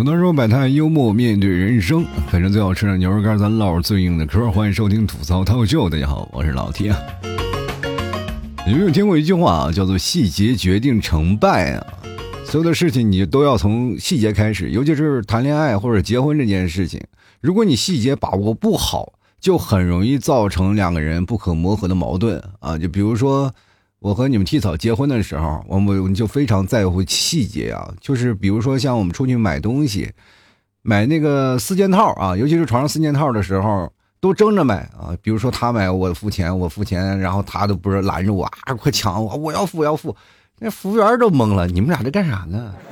很多时候摆摊幽默面对人生，反正最好吃的牛肉干，咱唠最硬的嗑。欢迎收听吐槽涛秀，大家好，我是老 T 啊。有没有听过一句话啊，叫做“细节决定成败”啊？所有的事情你都要从细节开始，尤其是谈恋爱或者结婚这件事情，如果你细节把握不好，就很容易造成两个人不可磨合的矛盾啊。就比如说。我和你们替草结婚的时候，我们就非常在乎细节啊，就是比如说像我们出去买东西，买那个四件套啊，尤其是床上四件套的时候，都争着买啊。比如说他买我付钱，我付钱，然后他都不是拦着我啊，快抢我，我要付我要付，那服务员都懵了，你们俩这干啥呢？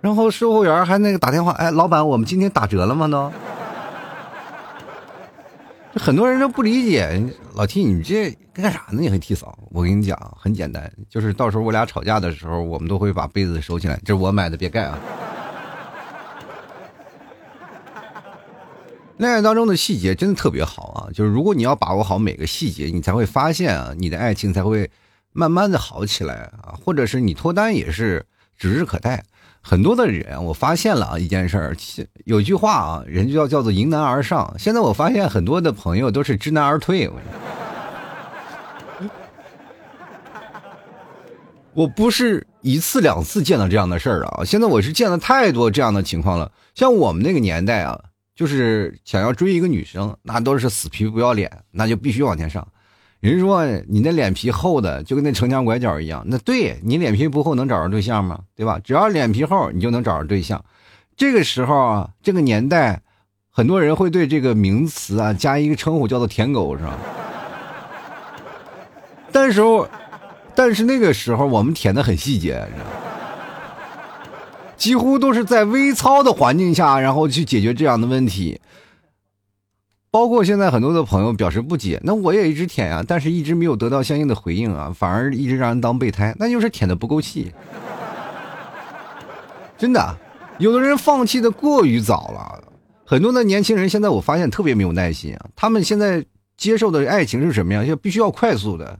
然后售货员还那个打电话，哎，老板，我们今天打折了吗？都。很多人都不理解老 T，你这干啥呢？你还替嫂？我跟你讲，很简单，就是到时候我俩吵架的时候，我们都会把被子收起来，这是我买的，别盖啊。恋爱当中的细节真的特别好啊，就是如果你要把握好每个细节，你才会发现啊，你的爱情才会慢慢的好起来啊，或者是你脱单也是指日可待。很多的人，我发现了啊，一件事儿，有句话啊，人就要叫做迎难而上。现在我发现很多的朋友都是知难而退。我不是一次两次见到这样的事儿啊，现在我是见了太多这样的情况了。像我们那个年代啊，就是想要追一个女生，那都是死皮不要脸，那就必须往前上。人说你那脸皮厚的就跟那城墙拐角一样，那对你脸皮不厚能找着对象吗？对吧？只要脸皮厚，你就能找着对象。这个时候啊，这个年代，很多人会对这个名词啊加一个称呼，叫做“舔狗”，是吧？但是，但是那个时候我们舔的很细节，知道几乎都是在微操的环境下，然后去解决这样的问题。包括现在很多的朋友表示不解，那我也一直舔啊，但是一直没有得到相应的回应啊，反而一直让人当备胎，那就是舔的不够细。真的，有的人放弃的过于早了，很多的年轻人现在我发现特别没有耐心啊，他们现在接受的爱情是什么样？就必须要快速的，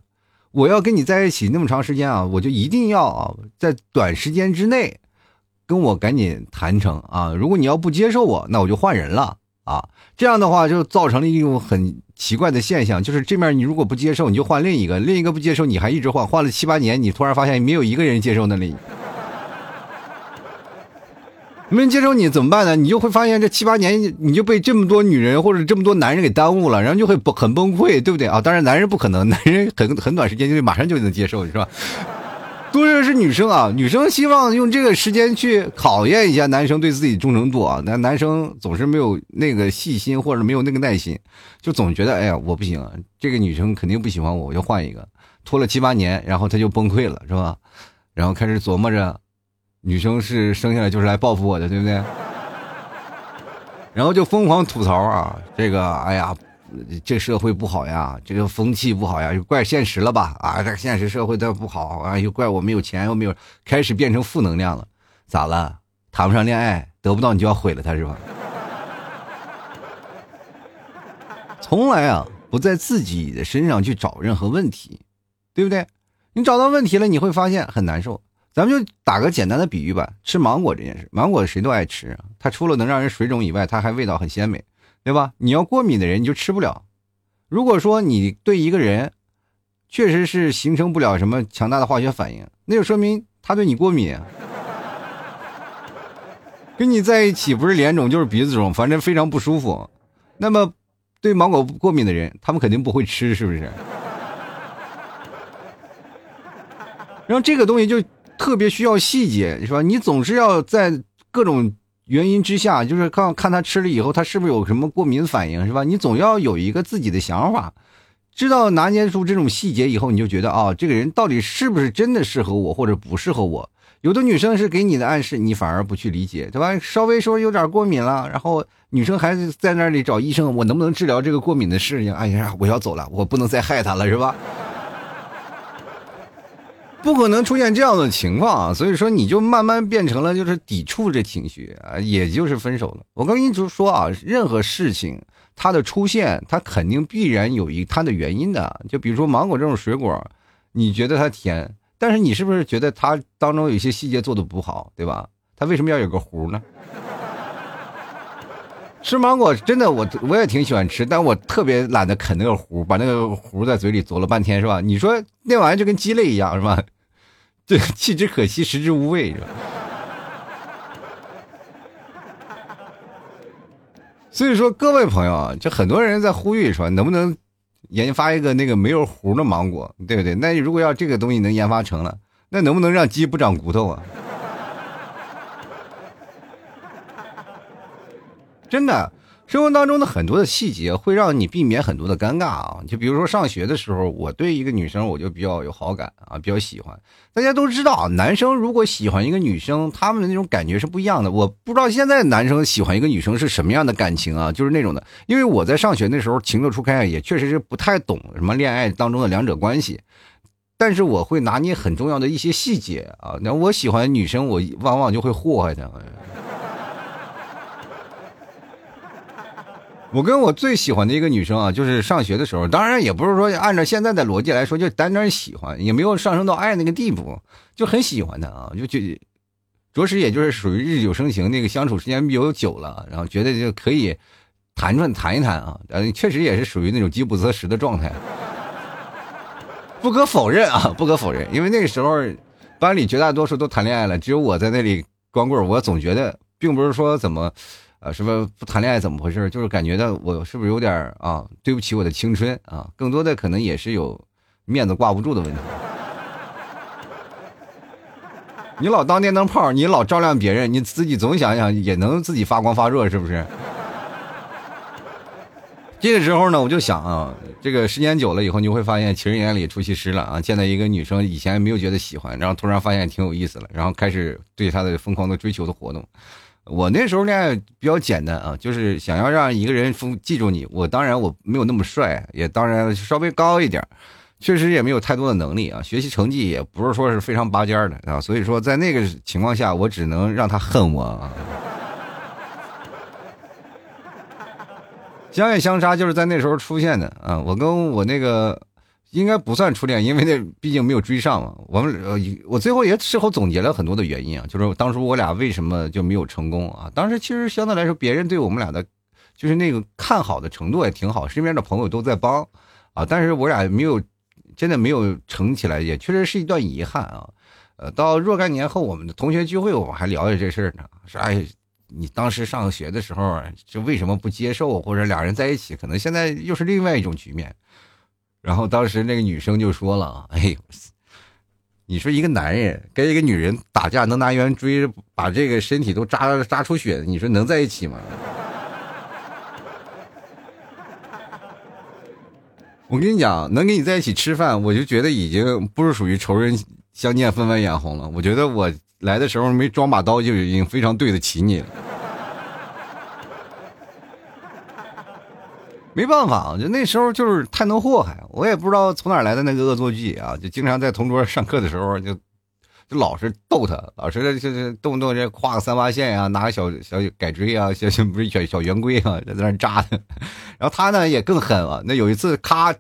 我要跟你在一起那么长时间啊，我就一定要在短时间之内跟我赶紧谈成啊，如果你要不接受我，那我就换人了。啊，这样的话就造成了一种很奇怪的现象，就是这面你如果不接受，你就换另一个；另一个不接受，你还一直换，换了七八年，你突然发现没有一个人接受那里，没人接受你怎么办呢？你就会发现这七八年你就被这么多女人或者这么多男人给耽误了，然后就会很崩溃，对不对啊？当然，男人不可能，男人很很短时间就马上就能接受，是吧？多数是女生啊，女生希望用这个时间去考验一下男生对自己忠诚度啊。那男生总是没有那个细心，或者没有那个耐心，就总觉得哎呀，我不行，这个女生肯定不喜欢我，我就换一个。拖了七八年，然后他就崩溃了，是吧？然后开始琢磨着，女生是生下来就是来报复我的，对不对？然后就疯狂吐槽啊，这个哎呀。这社会不好呀，这个风气不好呀，又怪现实了吧？啊，这个现实社会它不好啊，又怪我没有钱，又没有，开始变成负能量了。咋了？谈不上恋爱，得不到你就要毁了他，是吧？从来啊，不在自己的身上去找任何问题，对不对？你找到问题了，你会发现很难受。咱们就打个简单的比喻吧，吃芒果这件事，芒果谁都爱吃，它除了能让人水肿以外，它还味道很鲜美。对吧？你要过敏的人你就吃不了。如果说你对一个人，确实是形成不了什么强大的化学反应，那就说明他对你过敏。跟你在一起不是脸肿就是鼻子肿，反正非常不舒服。那么，对芒果过敏的人，他们肯定不会吃，是不是？然后这个东西就特别需要细节，是吧？你总是要在各种。原因之下，就是看看他吃了以后，他是不是有什么过敏反应，是吧？你总要有一个自己的想法，知道拿捏出这种细节以后，你就觉得啊，这个人到底是不是真的适合我，或者不适合我？有的女生是给你的暗示，你反而不去理解，对吧？稍微说有点过敏了，然后女生还是在那里找医生，我能不能治疗这个过敏的事情？哎呀，我要走了，我不能再害他了，是吧？不可能出现这样的情况啊，所以说你就慢慢变成了就是抵触这情绪啊，也就是分手了。我跟你说啊，任何事情它的出现，它肯定必然有一它的原因的。就比如说芒果这种水果，你觉得它甜，但是你是不是觉得它当中有些细节做的不好，对吧？它为什么要有个核呢？吃芒果真的，我我也挺喜欢吃，但我特别懒得啃那个核，把那个核在嘴里嘬了半天，是吧？你说那玩意就跟鸡肋一样，是吧？这弃之可惜，食之无味，是吧？所以说，各位朋友啊，就很多人在呼吁说，能不能研发一个那个没有核的芒果，对不对？那如果要这个东西能研发成了，那能不能让鸡不长骨头啊？真的，生活当中的很多的细节会让你避免很多的尴尬啊！就比如说上学的时候，我对一个女生我就比较有好感啊，比较喜欢。大家都知道，男生如果喜欢一个女生，他们的那种感觉是不一样的。我不知道现在男生喜欢一个女生是什么样的感情啊，就是那种的。因为我在上学那时候情窦初开，也确实是不太懂什么恋爱当中的两者关系，但是我会拿捏很重要的一些细节啊。那我喜欢女生，我往往就会祸害她。我跟我最喜欢的一个女生啊，就是上学的时候，当然也不是说按照现在的逻辑来说，就单单喜欢，也没有上升到爱那个地步，就很喜欢她啊，就就，着实也就是属于日久生情，那个相处时间比较久了，然后觉得就可以谈谈谈一谈啊，呃，确实也是属于那种饥不择食的状态，不可否认啊，不可否认，因为那个时候班里绝大多数都谈恋爱了，只有我在那里光棍，我总觉得并不是说怎么。啊，什么不谈恋爱怎么回事？就是感觉到我是不是有点啊，对不起我的青春啊？更多的可能也是有面子挂不住的问题。你老当电灯泡，你老照亮别人，你自己总想想也能自己发光发热，是不是？这个时候呢，我就想啊，这个时间久了以后，你会发现情人眼里出西施了啊！见到一个女生，以前没有觉得喜欢，然后突然发现挺有意思了，然后开始对她的疯狂的追求的活动。我那时候恋爱比较简单啊，就是想要让一个人记记住你。我当然我没有那么帅，也当然稍微高一点，确实也没有太多的能力啊，学习成绩也不是说是非常拔尖的啊。所以说在那个情况下，我只能让他恨我啊。相爱相杀就是在那时候出现的啊。我跟我那个。应该不算初恋，因为那毕竟没有追上嘛。我们呃，我最后也事后总结了很多的原因啊，就是当初我俩为什么就没有成功啊？当时其实相对来说，别人对我们俩的，就是那个看好的程度也挺好，身边的朋友都在帮啊，但是我俩没有真的没有成起来，也确实是一段遗憾啊。呃，到若干年后，我们的同学聚会，我们还聊起这事儿呢，说哎，你当时上学的时候，就为什么不接受，或者俩人在一起，可能现在又是另外一种局面。然后当时那个女生就说了：“哎呦，你说一个男人跟一个女人打架，能拿圆锥把这个身体都扎扎出血，你说能在一起吗？” 我跟你讲，能跟你在一起吃饭，我就觉得已经不是属于仇人相见分外眼红了。我觉得我来的时候没装把刀，就已经非常对得起你了。没办法，就那时候就是太能祸害，我也不知道从哪来的那个恶作剧啊，就经常在同桌上课的时候就就老是逗他，老是就是动不动这画个三八线呀，拿个小小改锥啊，小小不是小小圆规啊，在那扎他，然后他呢也更狠了，那有一次咔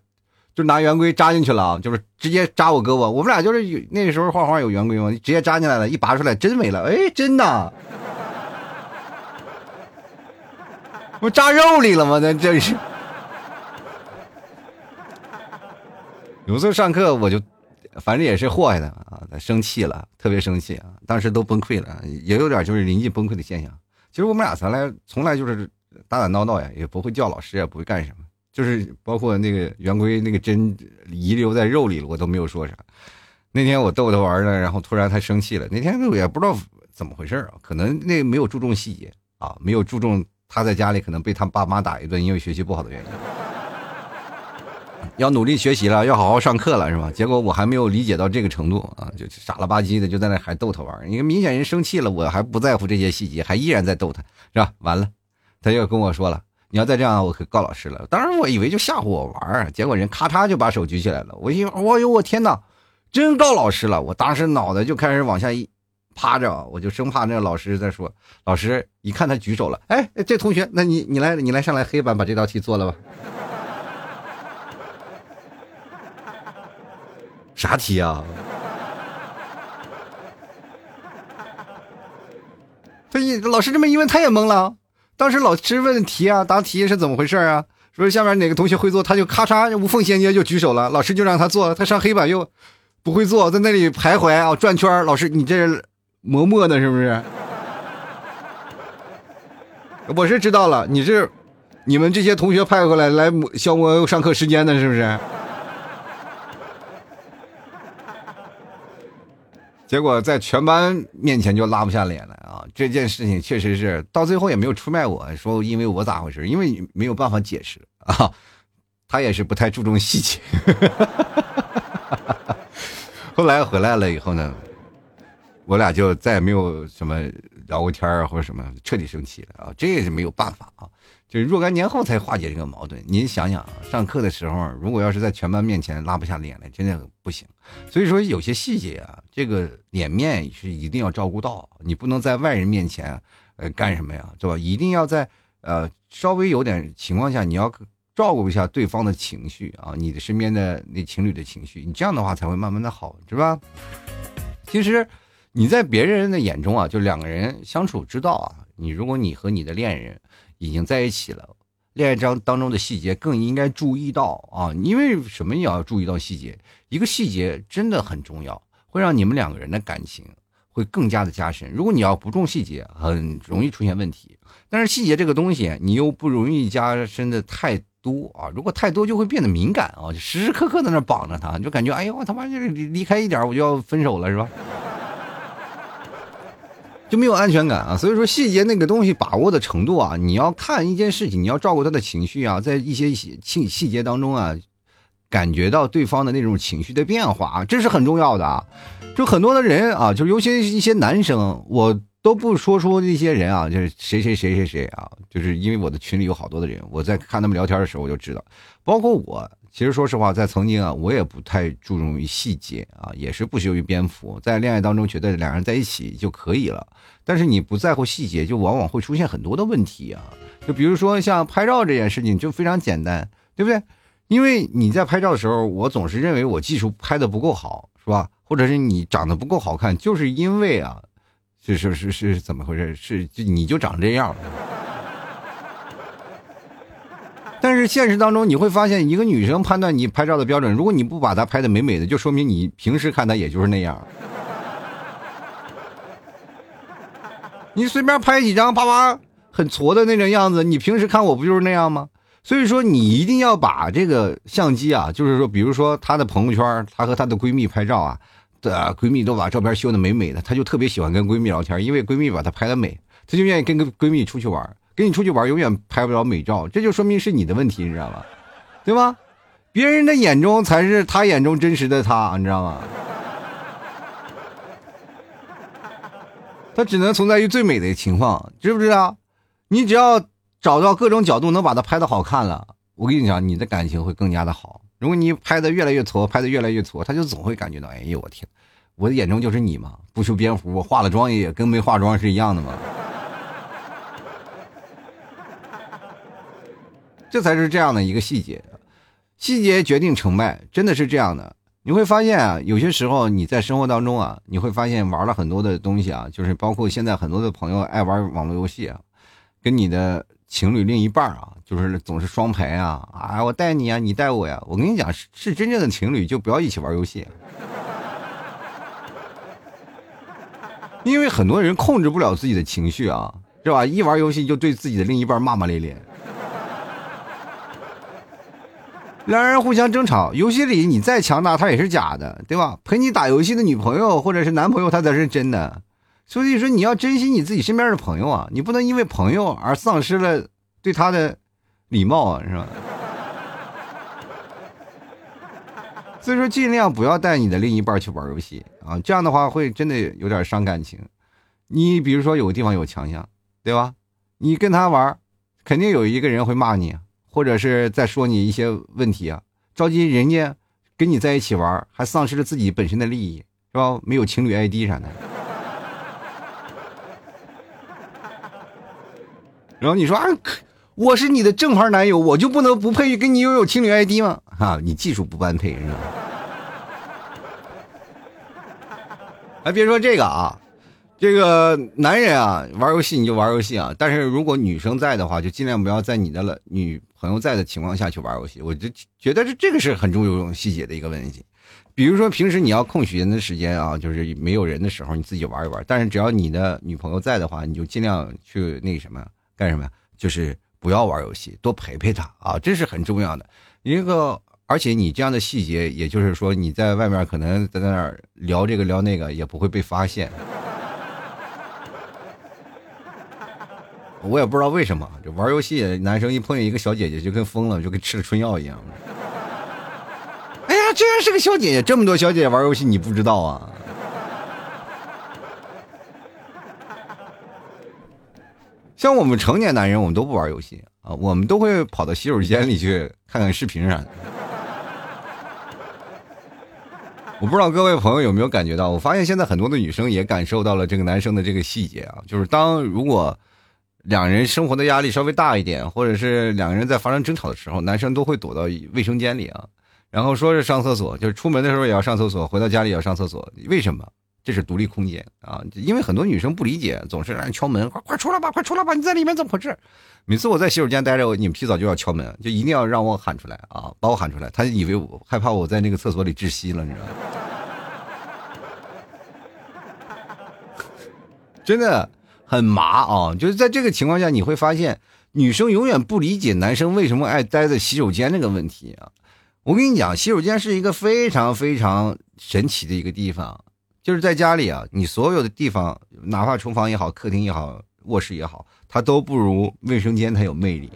就拿圆规扎进去了，就是直接扎我胳膊，我们俩就是有那时候画画有圆规吗？直接扎进来了，一拔出来真没了，哎，真的，我扎肉里了吗？那真是。有时候上课我就，反正也是祸害他啊，他生气了，特别生气啊，当时都崩溃了，也有点就是临近崩溃的现象。其实我们俩从来从来就是打打闹闹呀，也不会叫老师，也不会干什么，就是包括那个圆规那个针遗留在肉里了，我都没有说啥。那天我逗他玩呢，然后突然他生气了。那天我也不知道怎么回事啊，可能那没有注重细节啊，没有注重他在家里可能被他爸妈打一顿，因为学习不好的原因。要努力学习了，要好好上课了，是吧？结果我还没有理解到这个程度啊，就傻了吧唧的就在那还逗他玩。你看明显人生气了，我还不在乎这些细节，还依然在逗他，是吧？完了，他又跟我说了：“你要再这样，我可告老师了。”当时我以为就吓唬我玩，结果人咔嚓就把手举起来了。我一，我呦，我天哪，真告老师了！我当时脑袋就开始往下一趴着，我就生怕那个老师在说。老师一看他举手了，哎，这同学，那你你来，你来上来黑板把这道题做了吧。啥题啊？他一老师这么一问他也懵了。当时老师问题啊答题是怎么回事啊？说下面哪个同学会做他就咔嚓无缝衔接就举手了。老师就让他做他上黑板又不会做在那里徘徊啊转圈老师你这是磨墨呢是不是？我是知道了你是你们这些同学派过来来消磨上课时间的是不是？结果在全班面前就拉不下脸来啊！这件事情确实是到最后也没有出卖我说因为我咋回事，因为没有办法解释啊。他也是不太注重细节。后来回来了以后呢，我俩就再也没有什么聊过天啊或者什么，彻底生气了啊！这也是没有办法啊。就是若干年后才化解这个矛盾。您想想，上课的时候，如果要是在全班面前拉不下脸来，真的不行。所以说，有些细节啊，这个脸面是一定要照顾到。你不能在外人面前，呃，干什么呀，对吧？一定要在呃稍微有点情况下，你要照顾一下对方的情绪啊，你的身边的那情侣的情绪，你这样的话才会慢慢的好，是吧？其实你在别人的眼中啊，就两个人相处之道啊，你如果你和你的恋人。已经在一起了，恋爱章当中的细节更应该注意到啊！因为什么也要注意到细节，一个细节真的很重要，会让你们两个人的感情会更加的加深。如果你要不重细节，很容易出现问题。但是细节这个东西，你又不容易加深的太多啊！如果太多，就会变得敏感啊，就时时刻刻在那绑着他，就感觉哎呦我他妈就是离开一点我就要分手了，是吧？就没有安全感啊，所以说细节那个东西把握的程度啊，你要看一件事情，你要照顾他的情绪啊，在一些细细节当中啊，感觉到对方的那种情绪的变化啊，这是很重要的啊。就很多的人啊，就尤其是一些男生，我都不说出那些人啊，就是谁谁谁谁谁啊，就是因为我的群里有好多的人，我在看他们聊天的时候我就知道，包括我。其实说实话，在曾经啊，我也不太注重于细节啊，也是不修于边幅，在恋爱当中觉得两人在一起就可以了。但是你不在乎细节，就往往会出现很多的问题啊。就比如说像拍照这件事情，就非常简单，对不对？因为你在拍照的时候，我总是认为我技术拍的不够好，是吧？或者是你长得不够好看，就是因为啊，是是是是怎么回事？是就你就长这样。但是现实当中，你会发现，一个女生判断你拍照的标准，如果你不把她拍的美美的，就说明你平时看她也就是那样。你随便拍几张，啪啪很矬的那种样子，你平时看我不就是那样吗？所以说，你一定要把这个相机啊，就是说，比如说她的朋友圈，她和她的闺蜜拍照啊，的闺蜜都把照片修的美美的，她就特别喜欢跟闺蜜聊天，因为闺蜜把她拍的美，她就愿意跟个闺蜜出去玩。跟你出去玩，永远拍不了美照，这就说明是你的问题，你知道吗？对吧？别人的眼中才是他眼中真实的他，你知道吗？他只能存在于最美的情况，知不知道？你只要找到各种角度能把它拍的好看了，我跟你讲，你的感情会更加的好。如果你拍的越来越挫，拍的越来越挫，他就总会感觉到，哎呦我天，我的眼中就是你嘛，不修边幅，我化了妆也跟没化妆是一样的嘛。这才是这样的一个细节，细节决定成败，真的是这样的。你会发现啊，有些时候你在生活当中啊，你会发现玩了很多的东西啊，就是包括现在很多的朋友爱玩网络游戏啊，跟你的情侣另一半啊，就是总是双排啊，啊，我带你啊，你带我呀。我跟你讲，是是真正的情侣就不要一起玩游戏，因为很多人控制不了自己的情绪啊，是吧？一玩游戏就对自己的另一半骂骂咧咧。两人互相争吵，游戏里你再强大，他也是假的，对吧？陪你打游戏的女朋友或者是男朋友，他才是真的。所以说，你要珍惜你自己身边的朋友啊，你不能因为朋友而丧失了对他的礼貌啊，是吧？所以说，尽量不要带你的另一半去玩游戏啊，这样的话会真的有点伤感情。你比如说有个地方有强项，对吧？你跟他玩，肯定有一个人会骂你。或者是在说你一些问题啊，着急人家跟你在一起玩，还丧失了自己本身的利益，是吧？没有情侣 ID 啥的。然后你说啊，我是你的正牌男友，我就不能不配跟你拥有情侣 ID 吗？哈，你技术不般配，是吧？还 别说这个啊，这个男人啊，玩游戏你就玩游戏啊，但是如果女生在的话，就尽量不要在你的了女朋友在的情况下去玩游戏。我就觉得这这个是很重要细节的一个问题。比如说平时你要空闲的时间啊，就是没有人的时候，你自己玩一玩。但是只要你的女朋友在的话，你就尽量去那什么干什么，就是不要玩游戏，多陪陪她啊，这是很重要的一个。而且你这样的细节，也就是说你在外面可能在那儿聊这个聊那个，也不会被发现。我也不知道为什么，就玩游戏男生一碰见一个小姐姐就跟疯了，就跟吃了春药一样。哎呀，居然是个小姐姐！这么多小姐姐玩游戏，你不知道啊？像我们成年男人，我们都不玩游戏啊，我们都会跑到洗手间里去看看视频啥的。我不知道各位朋友有没有感觉到，我发现现在很多的女生也感受到了这个男生的这个细节啊，就是当如果。两人生活的压力稍微大一点，或者是两个人在发生争吵的时候，男生都会躲到卫生间里啊，然后说是上厕所，就是出门的时候也要上厕所，回到家里也要上厕所。为什么？这是独立空间啊！因为很多女生不理解，总是让人敲门，快快出来吧，快出来吧，你在里面怎么回事？每次我在洗手间待着，你们提早就要敲门，就一定要让我喊出来啊，把我喊出来。他以为我害怕我在那个厕所里窒息了，你知道吗？真的。很麻啊，就是在这个情况下，你会发现女生永远不理解男生为什么爱待在洗手间这个问题啊。我跟你讲，洗手间是一个非常非常神奇的一个地方，就是在家里啊，你所有的地方，哪怕厨房也好，客厅也好，卧室也好，它都不如卫生间它有魅力。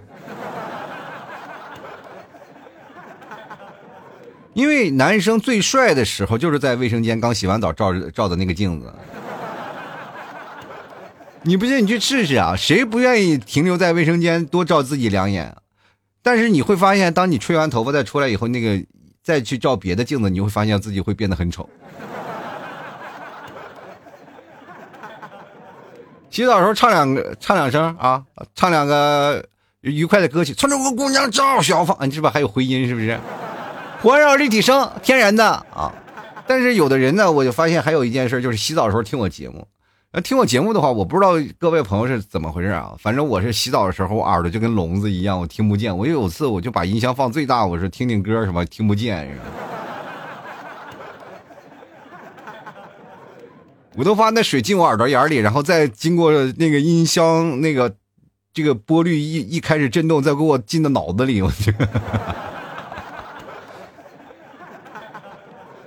因为男生最帅的时候，就是在卫生间刚洗完澡照着照的那个镜子。你不信，你去试试啊！谁不愿意停留在卫生间多照自己两眼？但是你会发现，当你吹完头发再出来以后，那个再去照别的镜子，你会发现自己会变得很丑。洗澡时候唱两个，唱两声啊，唱两个愉快的歌曲，村中个姑娘照小芳，你是不是还有回音？是不是？环绕立体声，天然的啊！但是有的人呢，我就发现还有一件事，就是洗澡的时候听我节目。听我节目的话，我不知道各位朋友是怎么回事啊？反正我是洗澡的时候，我耳朵就跟聋子一样，我听不见。我有次我就把音箱放最大，我说听听歌什么，听不见。我都发那水进我耳朵眼里，然后再经过那个音箱那个这个波率一一开始震动，再给我进到脑子里，我去。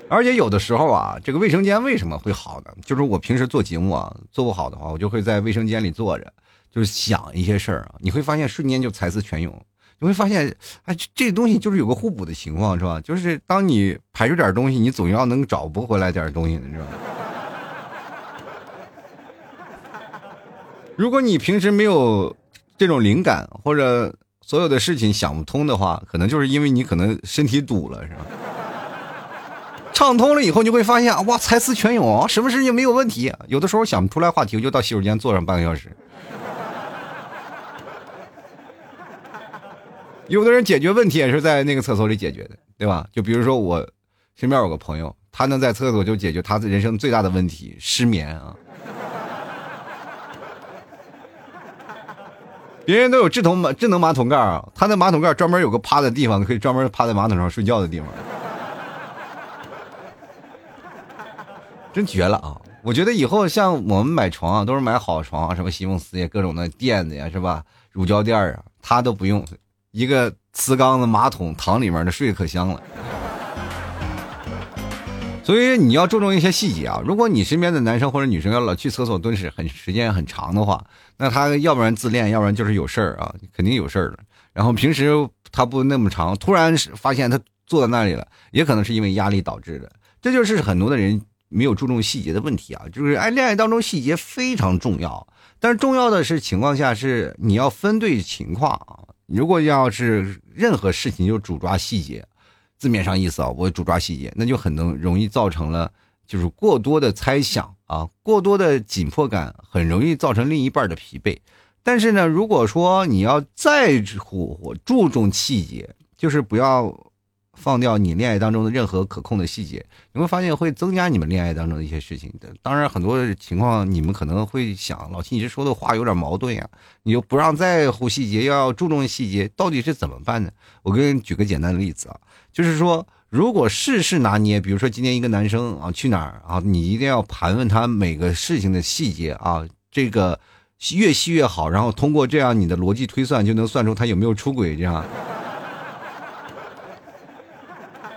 而且有的时候啊，这个卫生间为什么会好呢？就是我平时做节目啊，做不好的话，我就会在卫生间里坐着，就是想一些事儿啊。你会发现瞬间就才思泉涌，你会发现，哎，这东西就是有个互补的情况，是吧？就是当你排出点东西，你总要能找不回来点东西，你知道吗？如果你平时没有这种灵感，或者所有的事情想不通的话，可能就是因为你可能身体堵了，是吧？畅通了以后，你会发现哇，才思泉涌，什么事情没有问题。有的时候想不出来话题，我就到洗手间坐上半个小时。有的人解决问题也是在那个厕所里解决的，对吧？就比如说我身边有个朋友，他能在厕所就解决他人生最大的问题——失眠啊。别人都有智能马智能马桶盖啊，他的马桶盖专门有个趴的地方，可以专门趴在马桶上睡觉的地方。真绝了啊！我觉得以后像我们买床啊，都是买好床，什么席梦思呀、各种的垫子呀，是吧？乳胶垫啊，他都不用，一个瓷缸子马桶躺里面的睡可香了。所以你要注重一些细节啊！如果你身边的男生或者女生要老去厕所蹲屎很时间很长的话，那他要不然自恋，要不然就是有事儿啊，肯定有事儿了。然后平时他不那么长，突然发现他坐在那里了，也可能是因为压力导致的。这就是很多的人。没有注重细节的问题啊，就是爱恋爱当中细节非常重要，但是重要的是情况下是你要分对情况啊。如果要是任何事情就主抓细节，字面上意思啊，我主抓细节，那就很能容易造成了就是过多的猜想啊，过多的紧迫感，很容易造成另一半的疲惫。但是呢，如果说你要在乎注重细节，就是不要放掉你恋爱当中的任何可控的细节，你会发现会增加你们恋爱当中的一些事情的。当然，很多情况你们可能会想，老七你这说的话有点矛盾呀，你又不让在乎细节，要注重细节，到底是怎么办呢？我给你举个简单的例子啊，就是说，如果事事拿捏，比如说今天一个男生啊去哪儿啊，你一定要盘问他每个事情的细节啊，这个。越细越好，然后通过这样你的逻辑推算，就能算出他有没有出轨，这样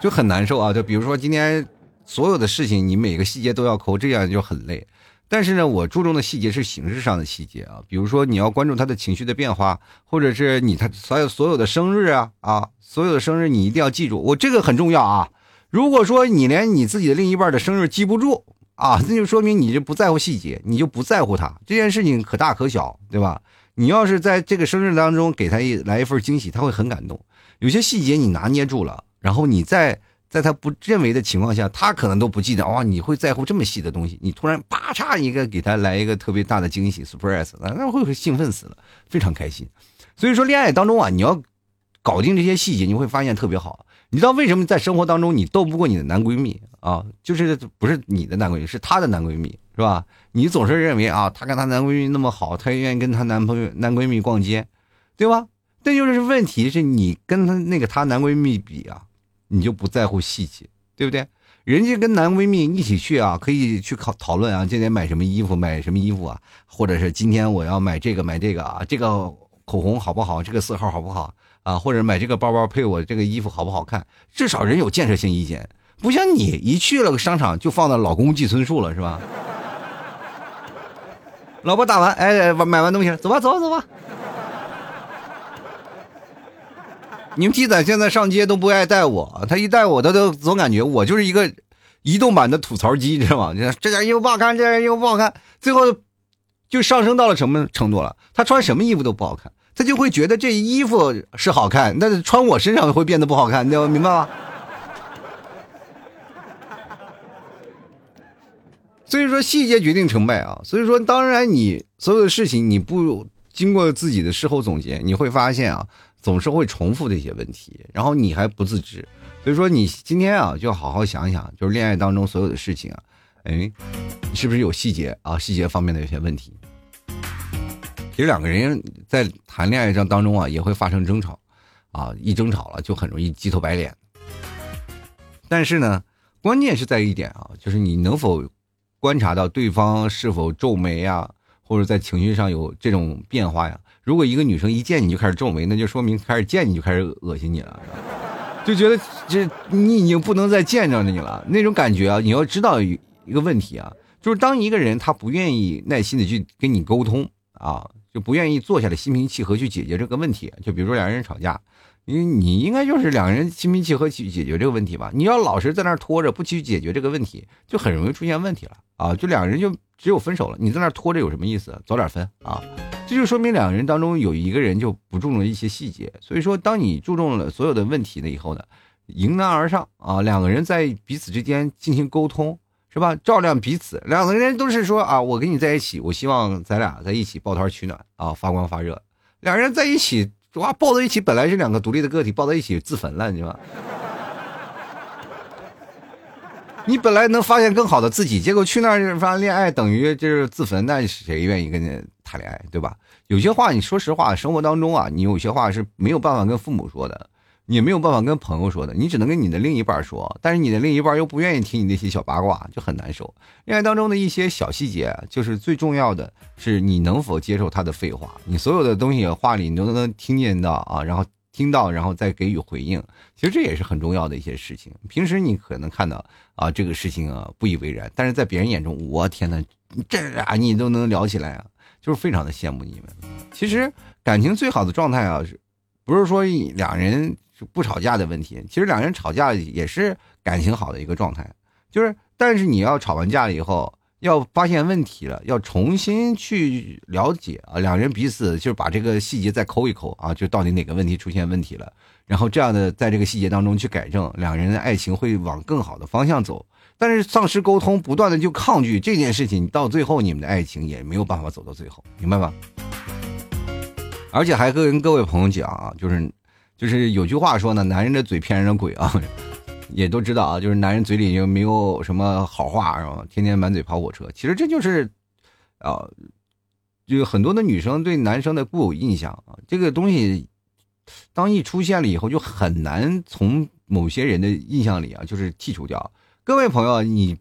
就很难受啊！就比如说今天所有的事情，你每个细节都要抠，这样就很累。但是呢，我注重的细节是形式上的细节啊，比如说你要关注他的情绪的变化，或者是你他所有所有的生日啊啊，所有的生日你一定要记住，我这个很重要啊！如果说你连你自己的另一半的生日记不住，啊，那就说明你就不在乎细节，你就不在乎他这件事情可大可小，对吧？你要是在这个生日当中给他一来一份惊喜，他会很感动。有些细节你拿捏住了，然后你在在他不认为的情况下，他可能都不记得。哇，你会在乎这么细的东西？你突然啪嚓一个给他来一个特别大的惊喜，surprise，那那会兴奋死了，非常开心。所以说，恋爱当中啊，你要搞定这些细节，你会发现特别好。你知道为什么在生活当中你斗不过你的男闺蜜啊？就是不是你的男闺蜜，是她的男闺蜜，是吧？你总是认为啊，她跟她男闺蜜那么好，她愿意跟她男朋友、男闺蜜逛街，对吧？这就是问题，是你跟她那个她男闺蜜比啊，你就不在乎细节，对不对？人家跟男闺蜜一起去啊，可以去考讨论啊，今天买什么衣服，买什么衣服啊，或者是今天我要买这个买这个啊，这个口红好不好？这个色号好不好？啊，或者买这个包包配我这个衣服好不好看？至少人有建设性意见，不像你一去了个商场就放到老公计存数了，是吧？老婆打完，哎，买完东西了，走吧，走吧，走吧。你们鸡仔现在上街都不爱带我，他一带我，他都总感觉我就是一个移动版的吐槽机，知道吗？这件衣服不好看，这件衣服不好看，最后就上升到了什么程度了？他穿什么衣服都不好看。他就会觉得这衣服是好看，但是穿我身上会变得不好看，你 明白吗？所以说细节决定成败啊！所以说，当然你所有的事情你不经过自己的事后总结，你会发现啊，总是会重复这些问题，然后你还不自知。所以说，你今天啊，就好好想想，就是恋爱当中所有的事情啊，哎，是不是有细节啊？细节方面的有些问题。其实两个人在谈恋爱这当中啊，也会发生争吵，啊，一争吵了就很容易鸡头白脸。但是呢，关键是在一点啊，就是你能否观察到对方是否皱眉呀，或者在情绪上有这种变化呀？如果一个女生一见你就开始皱眉，那就说明开始见你就开始恶心你了，就觉得这你已经不能再见着你了那种感觉啊！你要知道一个问题啊，就是当一个人他不愿意耐心的去跟你沟通啊。就不愿意坐下来心平气和去解决这个问题。就比如说两个人吵架，你你应该就是两个人心平气和去解决这个问题吧。你要老是在那拖着不去解决这个问题，就很容易出现问题了啊！就两个人就只有分手了。你在那拖着有什么意思？早点分啊！这就说明两个人当中有一个人就不注重一些细节。所以说，当你注重了所有的问题了以后呢，迎难而上啊，两个人在彼此之间进行沟通。是吧？照亮彼此，两个人都是说啊，我跟你在一起，我希望咱俩在一起抱团取暖啊，发光发热。两个人在一起，哇，抱在一起本来是两个独立的个体，抱在一起自焚了，你知道吗？你本来能发现更好的自己，结果去那儿发恋爱，等于就是自焚，那谁愿意跟你谈恋爱，对吧？有些话，你说实话，生活当中啊，你有些话是没有办法跟父母说的。你没有办法跟朋友说的，你只能跟你的另一半说，但是你的另一半又不愿意听你那些小八卦，就很难受。恋爱当中的一些小细节，就是最重要的是你能否接受他的废话，你所有的东西话里你都能听见到啊，然后听到，然后再给予回应。其实这也是很重要的一些事情。平时你可能看到啊这个事情啊不以为然，但是在别人眼中，我天哪，这啊你都能聊起来啊，就是非常的羡慕你们。其实感情最好的状态啊，是不是说两人？不吵架的问题，其实两人吵架也是感情好的一个状态，就是，但是你要吵完架了以后，要发现问题了，要重新去了解啊，两人彼此就是把这个细节再抠一抠啊，就到底哪个问题出现问题了，然后这样的在这个细节当中去改正，两人的爱情会往更好的方向走。但是丧失沟通，不断的就抗拒这件事情，到最后你们的爱情也没有办法走到最后，明白吗？而且还跟各位朋友讲啊，就是。就是有句话说呢，男人的嘴骗人的鬼啊，也都知道啊，就是男人嘴里就没有什么好话，是吧？天天满嘴跑火车。其实这就是，啊，就很多的女生对男生的固有印象啊，这个东西，当一出现了以后，就很难从某些人的印象里啊，就是剔除掉。各位朋友，你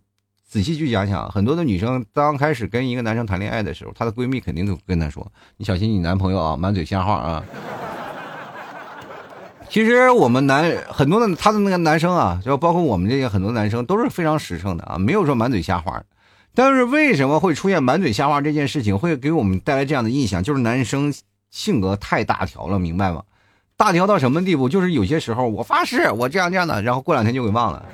仔细去想想，很多的女生刚开始跟一个男生谈恋爱的时候，她的闺蜜肯定都跟她说：“你小心你男朋友啊，满嘴瞎话啊。”其实我们男很多的他的那个男生啊，就包括我们这些很多男生都是非常实诚的啊，没有说满嘴瞎话。但是为什么会出现满嘴瞎话这件事情，会给我们带来这样的印象？就是男生性格太大条了，明白吗？大条到什么地步？就是有些时候我发誓我这样这样的，然后过两天就给忘了。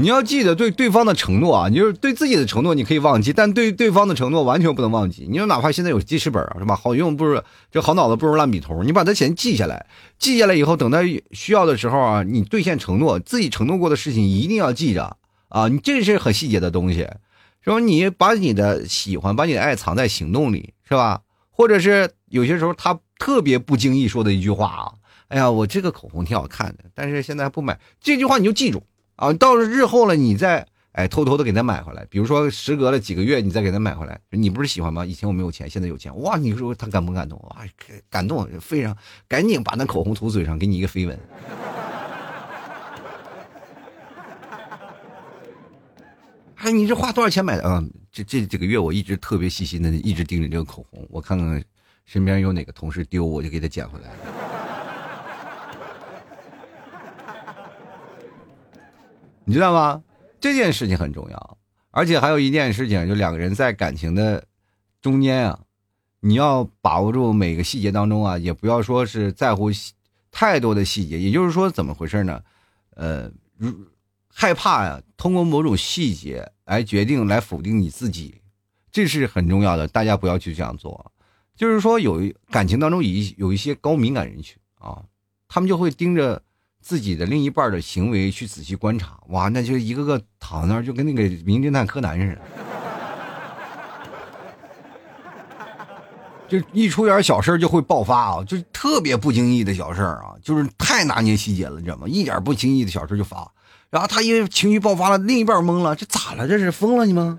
你要记得对对方的承诺啊，你就是对自己的承诺，你可以忘记，但对对方的承诺完全不能忘记。你说哪怕现在有记事本啊，是吧？好用不如这好脑子不如烂笔头，你把它先记下来，记下来以后，等到需要的时候啊，你兑现承诺，自己承诺过的事情一定要记着啊。你这是很细节的东西，是吧？你把你的喜欢，把你的爱藏在行动里，是吧？或者是有些时候他特别不经意说的一句话啊，哎呀，我这个口红挺好看的，但是现在不买，这句话你就记住。啊，到了日后了，你再哎偷偷的给他买回来。比如说，时隔了几个月，你再给他买回来，你不是喜欢吗？以前我没有钱，现在有钱，哇！你说他感不感动？哇，感动，非常，赶紧把那口红涂嘴上，给你一个飞吻。哎，你这花多少钱买的啊？这这几个月我一直特别细心的一直盯着这个口红，我看看身边有哪个同事丢，我就给他捡回来。你知道吗？这件事情很重要，而且还有一件事情，就两个人在感情的中间啊，你要把握住每个细节当中啊，也不要说是在乎太多的细节。也就是说，怎么回事呢？呃，如害怕呀，通过某种细节来决定、来否定你自己，这是很重要的。大家不要去这样做。就是说，有感情当中有一有一些高敏感人群啊，他们就会盯着。自己的另一半的行为去仔细观察，哇，那就一个个躺那儿，就跟那个名侦探柯南似的，就一出点小事就会爆发啊，就特别不经意的小事啊，就是太拿捏细节了，你知道吗？一点不经意的小事就发，然后他因为情绪爆发了，另一半懵了，这咋了？这是疯了你吗？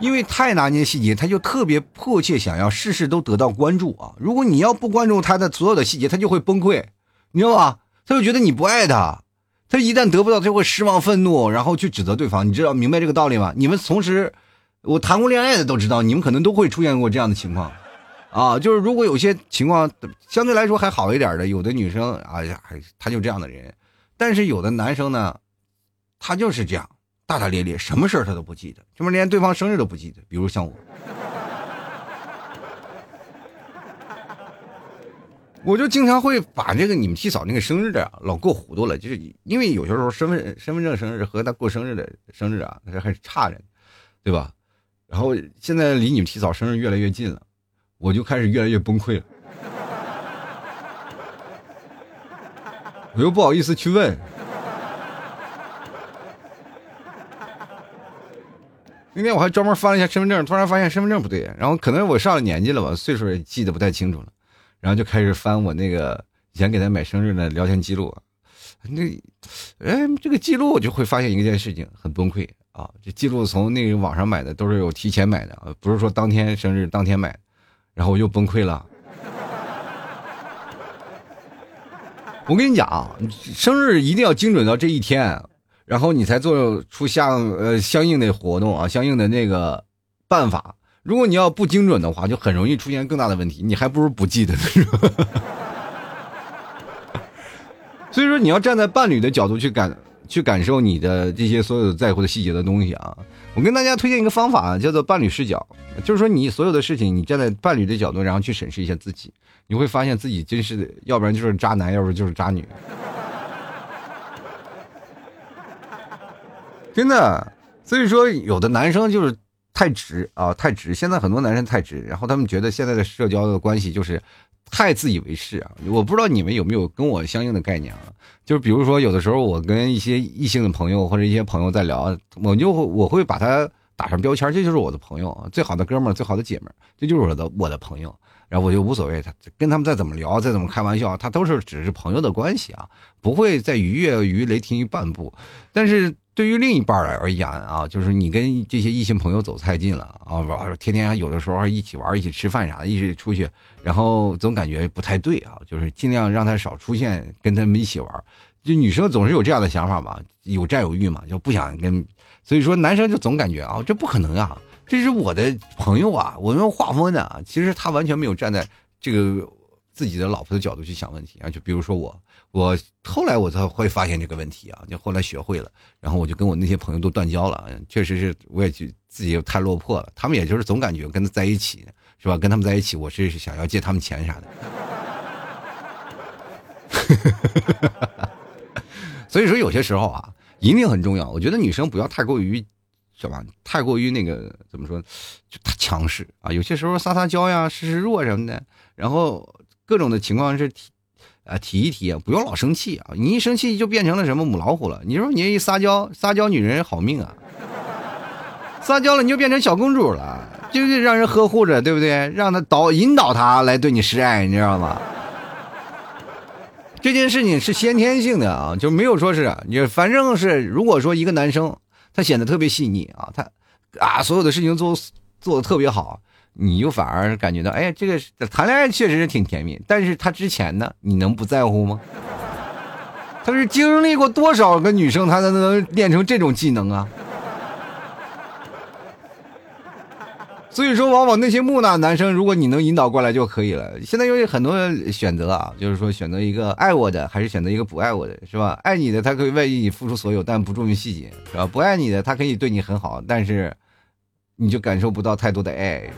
因为太拿捏细节，他就特别迫切想要事事都得到关注啊！如果你要不关注他的所有的细节，他就会崩溃，你知道吧？他就觉得你不爱他，他一旦得不到，他就会失望、愤怒，然后去指责对方。你知道明白这个道理吗？你们同时，我谈过恋爱的都知道，你们可能都会出现过这样的情况，啊，就是如果有些情况相对来说还好一点的，有的女生，哎呀，他就这样的人，但是有的男生呢，他就是这样。大大咧咧，什么事儿他都不记得，这不连对方生日都不记得。比如像我，我就经常会把这个你们七嫂那个生日的老过糊涂了，就是因为有些时候身份身份证生日和他过生日的生日啊，那还是差着，对吧？然后现在离你们七嫂生日越来越近了，我就开始越来越崩溃了，我又不好意思去问。那天我还专门翻了一下身份证，突然发现身份证不对，然后可能我上了年纪了吧，岁数也记得不太清楚了，然后就开始翻我那个以前给他买生日的聊天记录，那，哎，这个记录我就会发现一件事情，很崩溃啊！这记录从那个网上买的，都是有提前买的，不是说当天生日当天买，然后我又崩溃了。我跟你讲，生日一定要精准到这一天。然后你才做出相呃相应的活动啊，相应的那个办法。如果你要不精准的话，就很容易出现更大的问题。你还不如不记得呢。所以说，你要站在伴侣的角度去感去感受你的这些所有在乎的细节的东西啊。我跟大家推荐一个方法，叫做伴侣视角，就是说你所有的事情，你站在伴侣的角度，然后去审视一下自己，你会发现自己真是的要不然就是渣男，要不然就是渣女。真的，所以说有的男生就是太直啊，太直。现在很多男生太直，然后他们觉得现在的社交的关系就是太自以为是啊。我不知道你们有没有跟我相应的概念啊？就是比如说，有的时候我跟一些异性的朋友或者一些朋友在聊，我就会我会把他打上标签，这就是我的朋友，最好的哥们儿，最好的姐们儿，这就是我的我的朋友。然后我就无所谓，他跟他们再怎么聊，再怎么开玩笑，他都是只是朋友的关系啊，不会再逾越于雷霆于半步。但是对于另一半而言啊，就是你跟这些异性朋友走太近了啊，天天有的时候一起玩、一起吃饭啥的，一起出去，然后总感觉不太对啊，就是尽量让他少出现，跟他们一起玩。就女生总是有这样的想法嘛，有占有欲嘛，就不想跟，所以说男生就总感觉啊，这不可能啊。这是我的朋友啊，我们画风的。其实他完全没有站在这个自己的老婆的角度去想问题啊。就比如说我，我后来我才会发现这个问题啊，就后来学会了，然后我就跟我那些朋友都断交了。确实是，我也就自己太落魄了。他们也就是总感觉跟他在一起，是吧？跟他们在一起，我是想要借他们钱啥的。所以说，有些时候啊，一定很重要。我觉得女生不要太过于。是吧？太过于那个怎么说，就太强势啊！有些时候撒撒娇呀，示示弱什么的，然后各种的情况是啊提一提，不用老生气啊！你一生气就变成了什么母老虎了。你说你一撒娇，撒娇女人好命啊！撒娇了你就变成小公主了，就是让人呵护着，对不对？让他导引导他来对你示爱，你知道吗？这件事情是先天性的啊，就没有说是你，反正是如果说一个男生。他显得特别细腻啊，他啊，所有的事情都做的特别好，你就反而感觉到，哎，这个谈恋爱确实是挺甜蜜，但是他之前呢，你能不在乎吗？他是经历过多少个女生，他才能练成这种技能啊？所以说，往往那些木讷男生，如果你能引导过来就可以了。现在有很多选择啊，就是说选择一个爱我的，还是选择一个不爱我的，是吧？爱你的，他可以为你付出所有，但不注意细节，是吧？不爱你的，他可以对你很好，但是你就感受不到太多的爱。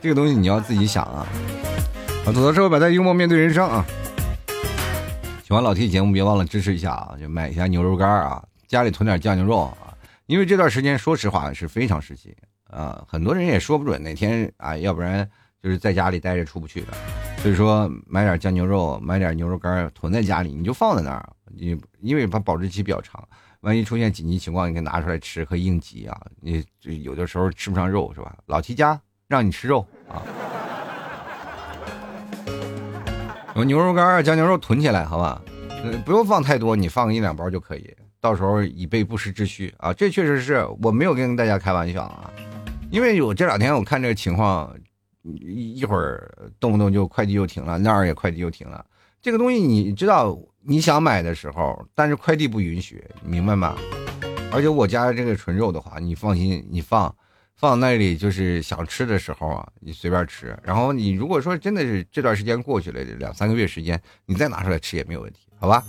这个东西你要自己想啊。好，走到之后，摆在幽默面对人生啊。喜欢老 T 节目，别忘了支持一下啊，就买一下牛肉干啊，家里囤点酱牛肉啊。因为这段时间，说实话是非常时期啊，很多人也说不准哪天啊，要不然就是在家里待着出不去的，所以说买点酱牛肉，买点牛肉干囤在家里，你就放在那儿，你因为它保质期比较长，万一出现紧急情况，你可以拿出来吃，可以应急啊。你有的时候吃不上肉是吧？老七家让你吃肉啊，有牛肉干、啊，将牛肉囤起来，好吧？不用放太多，你放个一两包就可以。到时候以备不时之需啊！这确实是我没有跟大家开玩笑啊，因为我这两天我看这个情况，一一会儿动不动就快递又停了，那儿也快递又停了。这个东西你知道，你想买的时候，但是快递不允许，明白吗？而且我家这个纯肉的话，你放心，你放放那里就是想吃的时候啊，你随便吃。然后你如果说真的是这段时间过去了两三个月时间，你再拿出来吃也没有问题，好吧？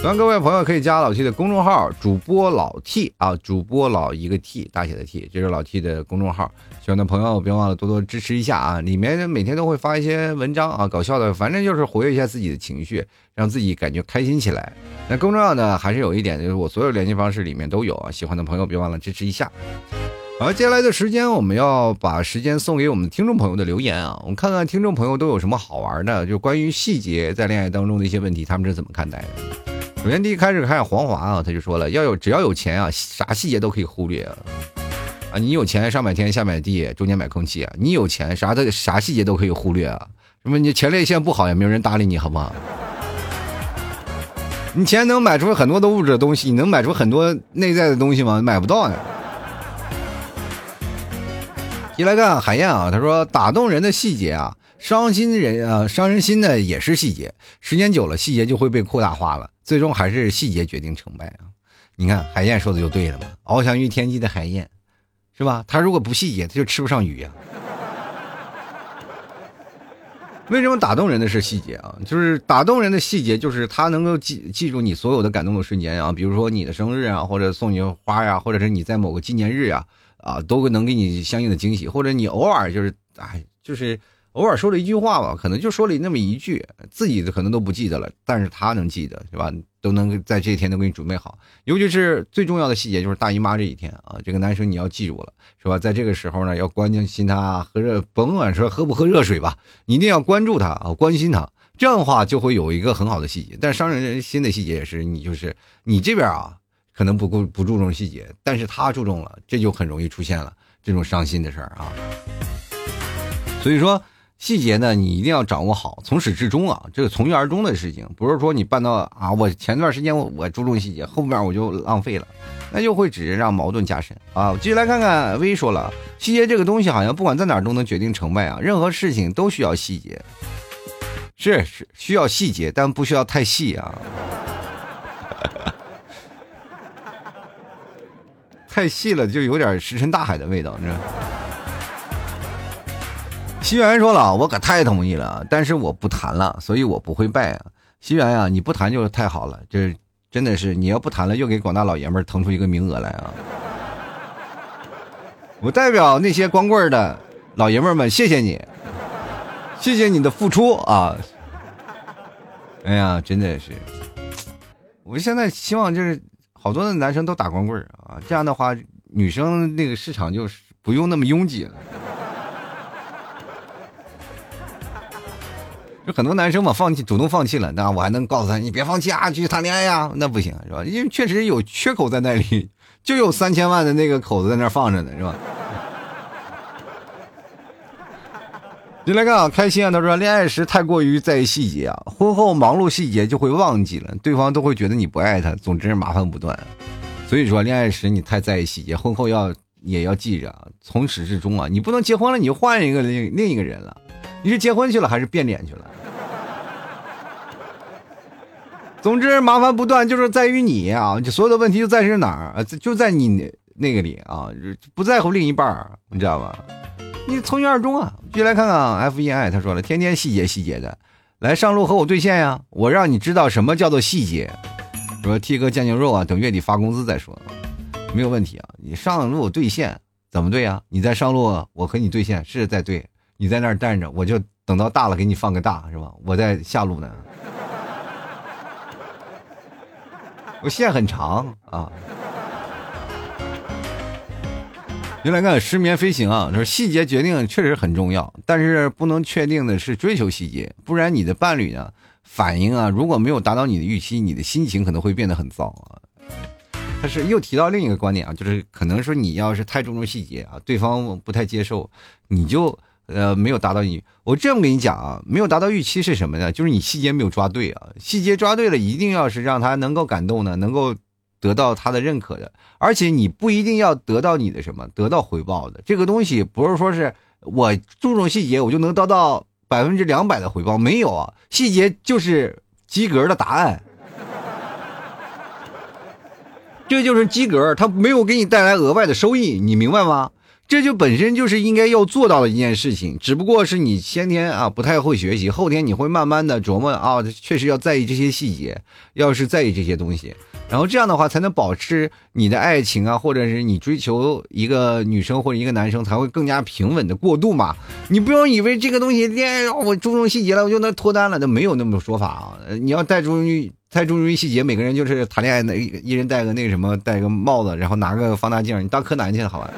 希望各位朋友可以加老 T 的公众号，主播老 T 啊，主播老一个 T 大写的 T，这是老 T 的公众号。喜欢的朋友别忘了多多支持一下啊！里面每天都会发一些文章啊，搞笑的，反正就是活跃一下自己的情绪，让自己感觉开心起来。那更重要的还是有一点，就是我所有联系方式里面都有啊。喜欢的朋友别忘了支持一下。好，接下来的时间我们要把时间送给我们听众朋友的留言啊，我们看看听众朋友都有什么好玩的，就关于细节在恋爱当中的一些问题，他们是怎么看待的？首先，第一开始看黄华啊，他就说了，要有只要有钱啊，啥细节都可以忽略啊。啊，你有钱上买天下买地，中间买空气啊。你有钱啥的啥细节都可以忽略啊。什么你前列腺不好也没有人搭理你，好不好？你钱能买出很多的物质的东西，你能买出很多内在的东西吗？买不到呀。一来看海燕啊，他说打动人的细节啊，伤心人啊，伤人心的也是细节。时间久了，细节就会被扩大化了。最终还是细节决定成败啊！你看海燕说的就对了嘛，翱翔于天际的海燕，是吧？他如果不细节，他就吃不上鱼呀。为什么打动人的是细节啊？就是打动人的细节，就是他能够记记住你所有的感动的瞬间啊，比如说你的生日啊，或者送你花呀，或者是你在某个纪念日呀，啊，都能给你相应的惊喜，或者你偶尔就是哎，就是。偶尔说了一句话吧，可能就说了那么一句，自己可能都不记得了，但是他能记得，是吧？都能在这一天都给你准备好。尤其是最重要的细节，就是大姨妈这一天啊，这个男生你要记住了，是吧？在这个时候呢，要关心他喝热，甭管说喝不喝热水吧，你一定要关注他啊，关心他。这样的话就会有一个很好的细节。但伤人心的细节也是，你就是你这边啊，可能不顾不注重细节，但是他注重了，这就很容易出现了这种伤心的事儿啊。所以说。细节呢，你一定要掌握好，从始至终啊，这个从一而终的事情，不是说你办到啊，我前段时间我我注重细节，后面我就浪费了，那就会只是让矛盾加深啊。继续来看看，微说了，细节这个东西好像不管在哪儿都能决定成败啊，任何事情都需要细节，是是需要细节，但不需要太细啊，太细了就有点石沉大海的味道，你知道。西元说了，我可太同意了，但是我不谈了，所以我不会败啊。西元呀，你不谈就太好了，这真的是你要不谈了，又给广大老爷们腾出一个名额来啊！我代表那些光棍的老爷们们，谢谢你，谢谢你的付出啊！哎呀，真的是，我现在希望就是好多的男生都打光棍啊，这样的话，女生那个市场就不用那么拥挤了。很多男生嘛，放弃主动放弃了，那我还能告诉他，你别放弃啊，继续谈恋爱呀，那不行是吧？因为确实有缺口在那里，就有三千万的那个口子在那放着呢，是吧？就来看啊，开心啊！他说，恋爱时太过于在意细节啊，婚后忙碌细节就会忘记了，对方都会觉得你不爱他，总之麻烦不断。所以说，恋爱时你太在意细节，婚后要也要记着，从始至终啊，你不能结婚了你就换一个另另一个人了。你是结婚去了还是变脸去了？总之麻烦不断，就是在于你啊！就所有的问题就在是哪儿？就在你那个里啊！不在乎另一半儿你知道吗？你从一而终啊！继续来看看 F E I，他说了，天天细节细节的，来上路和我兑现呀！我让你知道什么叫做细节。说 T 哥酱牛肉啊，等月底发工资再说，没有问题啊！你上路兑现怎么兑啊？你在上路，我和你兑现是在兑。你在那儿站着，我就等到大了给你放个大，是吧？我在下路呢，我线很长啊。原来看失眠飞行啊，说细节决定确实很重要，但是不能确定的是追求细节，不然你的伴侣呢反应啊，如果没有达到你的预期，你的心情可能会变得很糟啊。他是又提到另一个观点啊，就是可能说你要是太注重细节啊，对方不太接受，你就。呃，没有达到你，我这么跟你讲啊，没有达到预期是什么呢？就是你细节没有抓对啊，细节抓对了，一定要是让他能够感动的，能够得到他的认可的，而且你不一定要得到你的什么，得到回报的，这个东西不是说是我注重细节，我就能得到百分之两百的回报，没有啊，细节就是及格的答案，这就是及格，他没有给你带来额外的收益，你明白吗？这就本身就是应该要做到的一件事情，只不过是你先天啊不太会学习，后天你会慢慢的琢磨啊，确实要在意这些细节，要是在意这些东西，然后这样的话才能保持你的爱情啊，或者是你追求一个女生或者一个男生才会更加平稳的过渡嘛。你不要以为这个东西恋爱我注重细节了，我就能脱单了，那没有那么说法啊。你要太注重于太注重于细节，每个人就是谈恋爱那一人戴个那个什么戴个帽子，然后拿个放大镜，你当柯南去了好吧？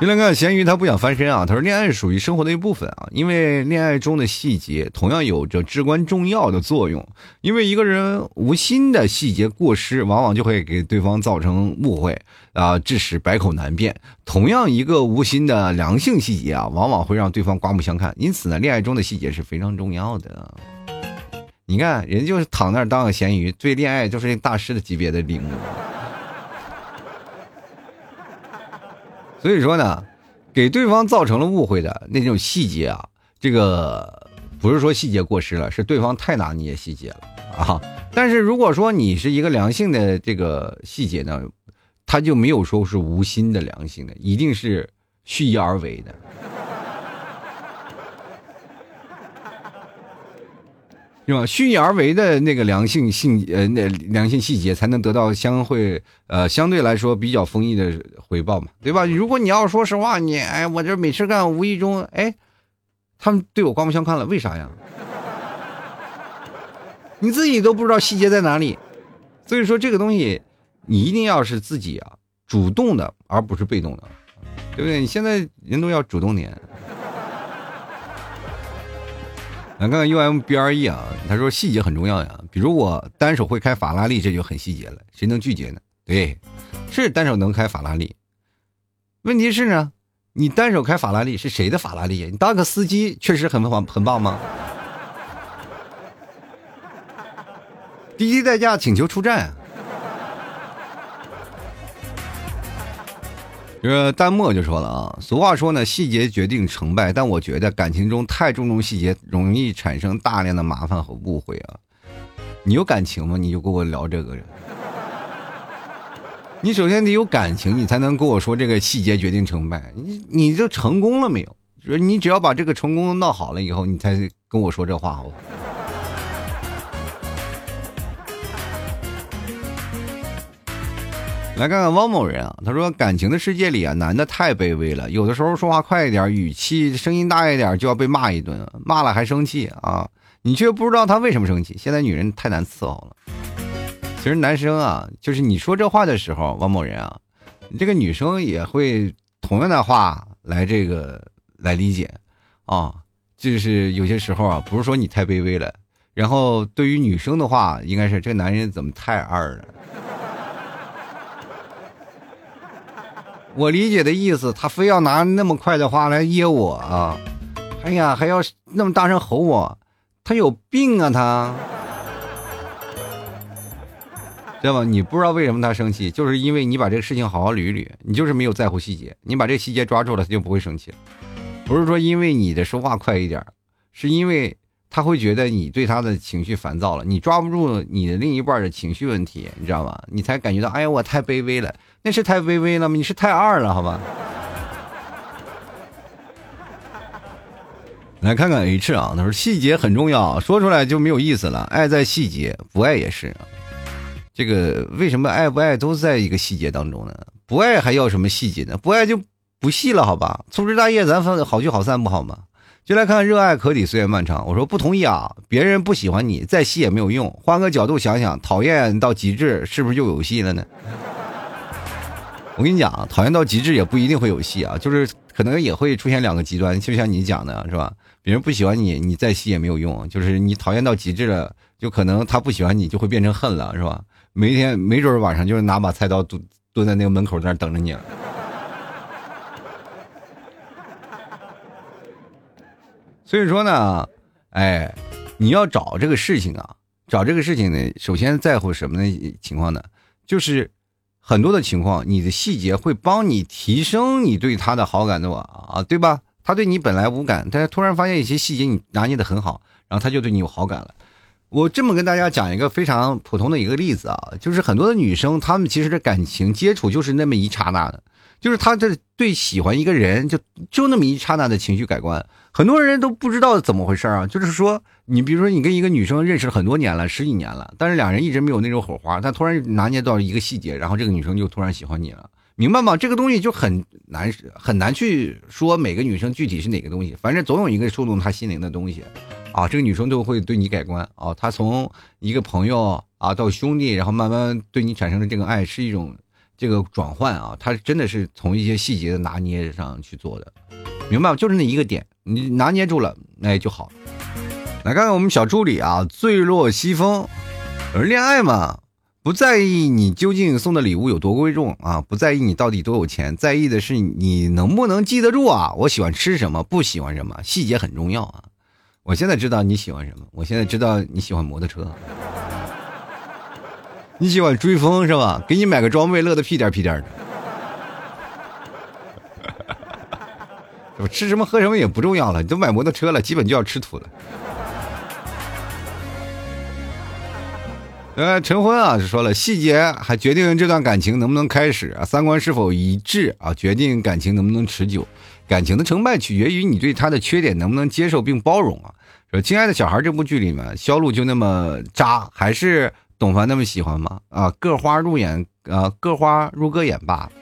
原来看咸鱼他不想翻身啊，他说恋爱属于生活的一部分啊，因为恋爱中的细节同样有着至关重要的作用。因为一个人无心的细节过失，往往就会给对方造成误会啊，致使百口难辩。同样一个无心的良性细节啊，往往会让对方刮目相看。因此呢，恋爱中的细节是非常重要的。你看，人就是躺那儿当个咸鱼，对恋爱就是大师的级别的领悟。所以说呢，给对方造成了误会的那种细节啊，这个不是说细节过失了，是对方太拿捏细节了啊。但是如果说你是一个良性的这个细节呢，他就没有说是无心的良性的，一定是蓄意而为的。是吧？蓄意而为的那个良性性呃，那良性细节才能得到相会呃相对来说比较丰益的回报嘛，对吧？如果你要说实话，你哎，我这没事干，无意中哎，他们对我刮目相看了，为啥呀？你自己都不知道细节在哪里，所以说这个东西你一定要是自己啊主动的，而不是被动的，对不对？你现在人都要主动点。来看看 U M B R E 啊，他说细节很重要呀，比如我单手会开法拉利，这就很细节了，谁能拒绝呢？对，是单手能开法拉利，问题是呢，你单手开法拉利是谁的法拉利？你当个司机确实很棒很棒吗？滴滴代驾请求出战。这个弹幕就说了啊，俗话说呢，细节决定成败，但我觉得感情中太注重细节，容易产生大量的麻烦和误会啊。你有感情吗？你就跟我聊这个人。你首先得有感情，你才能跟我说这个细节决定成败。你你就成功了没有？说你只要把这个成功闹好了以后，你才跟我说这话好。来看看汪某人啊，他说感情的世界里啊，男的太卑微了，有的时候说话快一点，语气声音大一点，就要被骂一顿，骂了还生气啊，你却不知道他为什么生气。现在女人太难伺候了。其实男生啊，就是你说这话的时候，汪某人啊，这个女生也会同样的话来这个来理解啊，就是有些时候啊，不是说你太卑微了，然后对于女生的话，应该是这个男人怎么太二了。我理解的意思，他非要拿那么快的话来噎我啊！哎呀，还要那么大声吼我，他有病啊他！知道吗？你不知道为什么他生气，就是因为你把这个事情好好捋捋，你就是没有在乎细节。你把这个细节抓住了，他就不会生气。不是说因为你的说话快一点，是因为他会觉得你对他的情绪烦躁了，你抓不住你的另一半的情绪问题，你知道吗？你才感觉到，哎呀，我太卑微了。那是太卑微了吗？你是太二了，好吧。来看看 H 啊，他说细节很重要，说出来就没有意思了。爱在细节，不爱也是。这个为什么爱不爱都在一个细节当中呢？不爱还要什么细节呢？不爱就不细了，好吧。粗枝大叶，咱分好聚好散不好吗？就来看热爱可抵岁月漫长。我说不同意啊，别人不喜欢你，再细也没有用。换个角度想想，讨厌到极致，是不是就有戏了呢？我跟你讲，讨厌到极致也不一定会有戏啊，就是可能也会出现两个极端，就像你讲的是吧？别人不喜欢你，你再戏也没有用，就是你讨厌到极致了，就可能他不喜欢你，就会变成恨了，是吧？每天没准晚上就是拿把菜刀蹲蹲在那个门口在那等着你了。所以说呢，哎，你要找这个事情啊，找这个事情呢，首先在乎什么的？情况呢？就是。很多的情况，你的细节会帮你提升你对他的好感度啊，对吧？他对你本来无感，但是突然发现一些细节你拿捏的很好，然后他就对你有好感了。我这么跟大家讲一个非常普通的一个例子啊，就是很多的女生，她们其实的感情接触就是那么一刹那的。就是他这对喜欢一个人，就就那么一刹那的情绪改观，很多人都不知道怎么回事啊。就是说，你比如说，你跟一个女生认识很多年了，十几年了，但是两人一直没有那种火花，但突然拿捏到一个细节，然后这个女生就突然喜欢你了，明白吗？这个东西就很难很难去说每个女生具体是哪个东西，反正总有一个触动她心灵的东西，啊，这个女生都会对你改观啊。她从一个朋友啊到兄弟，然后慢慢对你产生的这个爱是一种。这个转换啊，他真的是从一些细节的拿捏上去做的，明白吗？就是那一个点，你拿捏住了，那就好。来看看我们小助理啊，坠落西风。而恋爱嘛，不在意你究竟送的礼物有多贵重啊，不在意你到底多有钱，在意的是你能不能记得住啊。我喜欢吃什么，不喜欢什么，细节很重要啊。我现在知道你喜欢什么，我现在知道你喜欢摩托车。你喜欢追风是吧？给你买个装备，乐得屁颠屁颠的。我吃什么喝什么也不重要了，你都买摩托车了，基本就要吃土了。呃，陈婚啊，就说了细节还决定这段感情能不能开始啊，三观是否一致啊，决定感情能不能持久。感情的成败取决于你对他的缺点能不能接受并包容啊。说亲爱的小孩这部剧里面，肖路就那么渣，还是？董凡那么喜欢吗？啊，各花入眼，啊，各花入各眼罢了。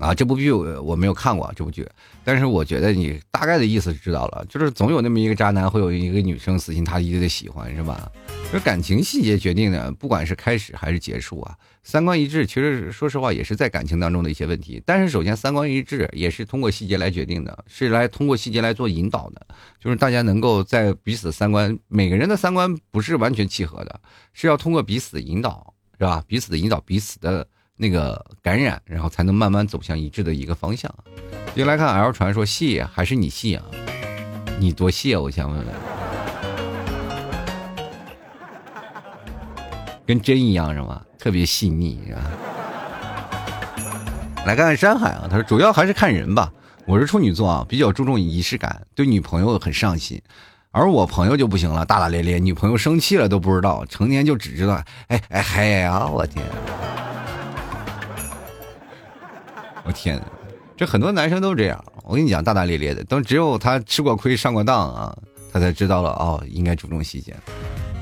啊，这部剧我我没有看过这部剧，但是我觉得你大概的意思知道了，就是总有那么一个渣男会有一个女生死心塌地的喜欢，是吧？这感情细节决定的，不管是开始还是结束啊，三观一致，其实说实话也是在感情当中的一些问题。但是首先三观一致也是通过细节来决定的，是来通过细节来做引导的，就是大家能够在彼此三观，每个人的三观不是完全契合的，是要通过彼此的引导，是吧？彼此的引导，彼此的那个感染，然后才能慢慢走向一致的一个方向。接来看 L 传说细还是你细啊？你多细啊？我想问问。跟针一样是吗？特别细腻是吧？来看看山海啊，他说主要还是看人吧。我是处女座啊，比较注重仪式感，对女朋友很上心。而我朋友就不行了，大大咧咧，女朋友生气了都不知道，成天就只知道哎哎嗨呀！我天，我天，这很多男生都这样。我跟你讲，大大咧咧的，等只有他吃过亏、上过当啊，他才知道了哦，应该注重细节。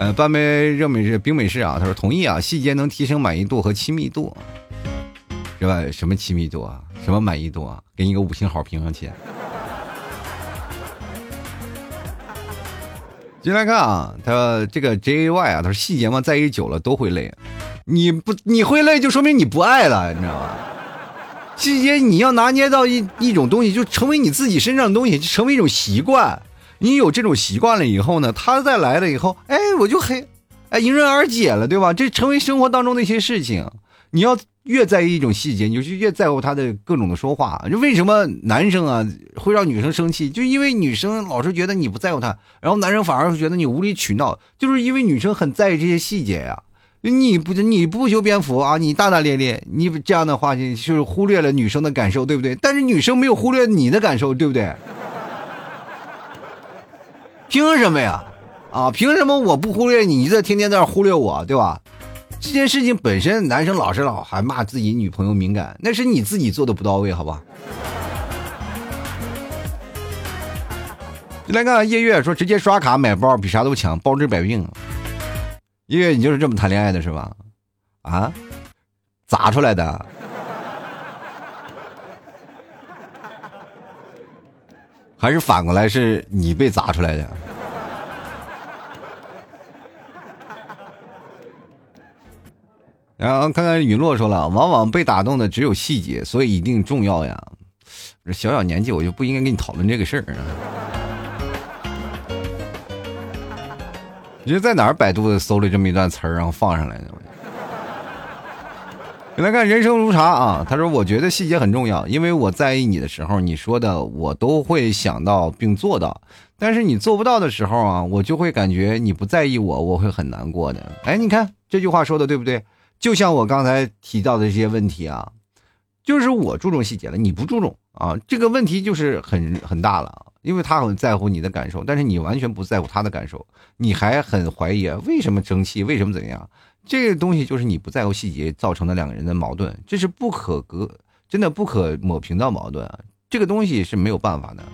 呃，半杯热美式冰美式啊，他说同意啊，细节能提升满意度和亲密度，是吧？什么亲密度啊？什么满意度啊？给你个五星好评上去。进来看啊，他这个 J A Y 啊，他说细节嘛，在一起久了都会累，你不你会累，就说明你不爱了，你知道吗？细节你要拿捏到一一种东西，就成为你自己身上的东西，就成为一种习惯。你有这种习惯了以后呢，他再来了以后，哎，我就很，哎，迎刃而解了，对吧？这成为生活当中的一些事情。你要越在意一种细节，你就越在乎他的各种的说话。就为什么男生啊会让女生生气？就因为女生老是觉得你不在乎她，然后男生反而会觉得你无理取闹。就是因为女生很在意这些细节呀。你不你不修边幅啊，你大大咧咧，你这样的话就是忽略了女生的感受，对不对？但是女生没有忽略你的感受，对不对？凭什么呀？啊，凭什么我不忽略你，你在天天在那忽略我，对吧？这件事情本身，男生老是老还骂自己女朋友敏感，那是你自己做的不到位，好吧？来看夜月说，直接刷卡买包比啥都强，包治百病。夜月，你就是这么谈恋爱的是吧？啊？砸出来的？还是反过来是你被砸出来的？然后看看雨落说了，往往被打动的只有细节，所以一定重要呀。这小小年纪，我就不应该跟你讨论这个事儿啊。你是在哪儿百度搜了这么一段词儿，然后放上来的？来看人生如茶啊，他说：“我觉得细节很重要，因为我在意你的时候，你说的我都会想到并做到；但是你做不到的时候啊，我就会感觉你不在意我，我会很难过的。”哎，你看这句话说的对不对？就像我刚才提到的这些问题啊，就是我注重细节了，你不注重啊，这个问题就是很很大了。因为他很在乎你的感受，但是你完全不在乎他的感受，你还很怀疑为什么生气，为什么怎样？这个东西就是你不在乎细节造成的两个人的矛盾，这是不可隔，真的不可抹平的矛盾啊！这个东西是没有办法的。